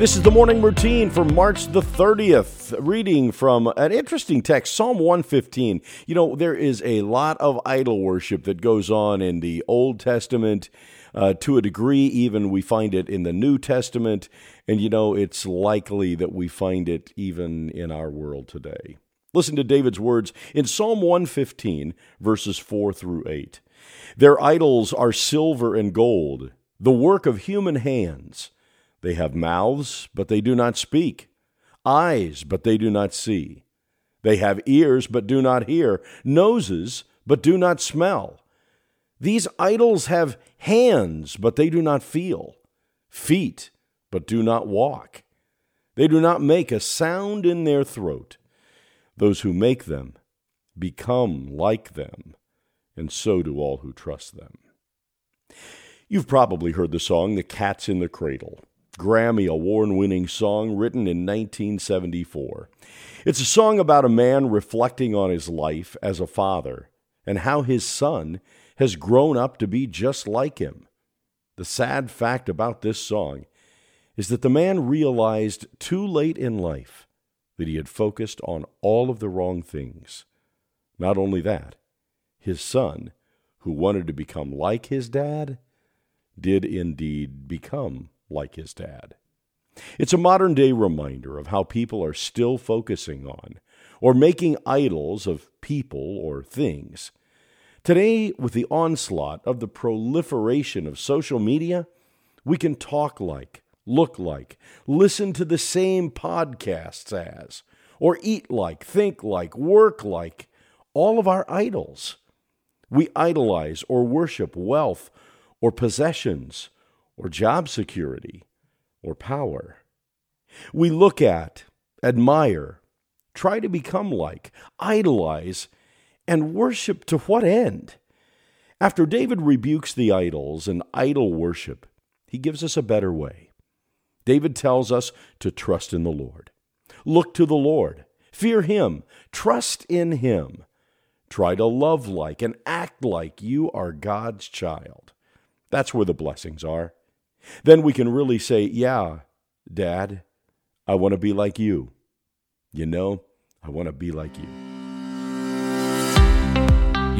This is the morning routine for March the 30th. Reading from an interesting text, Psalm 115. You know, there is a lot of idol worship that goes on in the Old Testament. Uh, to a degree, even we find it in the New Testament. And, you know, it's likely that we find it even in our world today. Listen to David's words in Psalm 115, verses 4 through 8. Their idols are silver and gold, the work of human hands. They have mouths, but they do not speak, eyes, but they do not see. They have ears, but do not hear, noses, but do not smell. These idols have hands, but they do not feel, feet, but do not walk. They do not make a sound in their throat. Those who make them become like them, and so do all who trust them. You've probably heard the song The Cat's in the Cradle. Grammy award winning song written in 1974. It's a song about a man reflecting on his life as a father and how his son has grown up to be just like him. The sad fact about this song is that the man realized too late in life that he had focused on all of the wrong things. Not only that, his son, who wanted to become like his dad, did indeed become like his dad. It's a modern day reminder of how people are still focusing on or making idols of people or things. Today, with the onslaught of the proliferation of social media, we can talk like, look like, listen to the same podcasts as, or eat like, think like, work like all of our idols. We idolize or worship wealth or possessions or job security or power. We look at, admire, try to become like, idolize, and worship to what end? After David rebukes the idols and idol worship, he gives us a better way. David tells us to trust in the Lord. Look to the Lord. Fear Him. Trust in Him. Try to love like and act like you are God's child. That's where the blessings are. Then we can really say, Yeah, Dad, I want to be like you. You know, I want to be like you.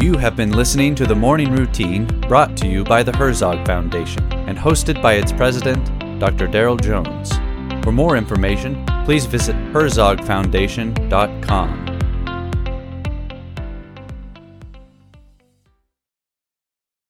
You have been listening to the Morning Routine brought to you by the Herzog Foundation and hosted by its president, Dr. Daryl Jones. For more information, please visit herzogfoundation.com.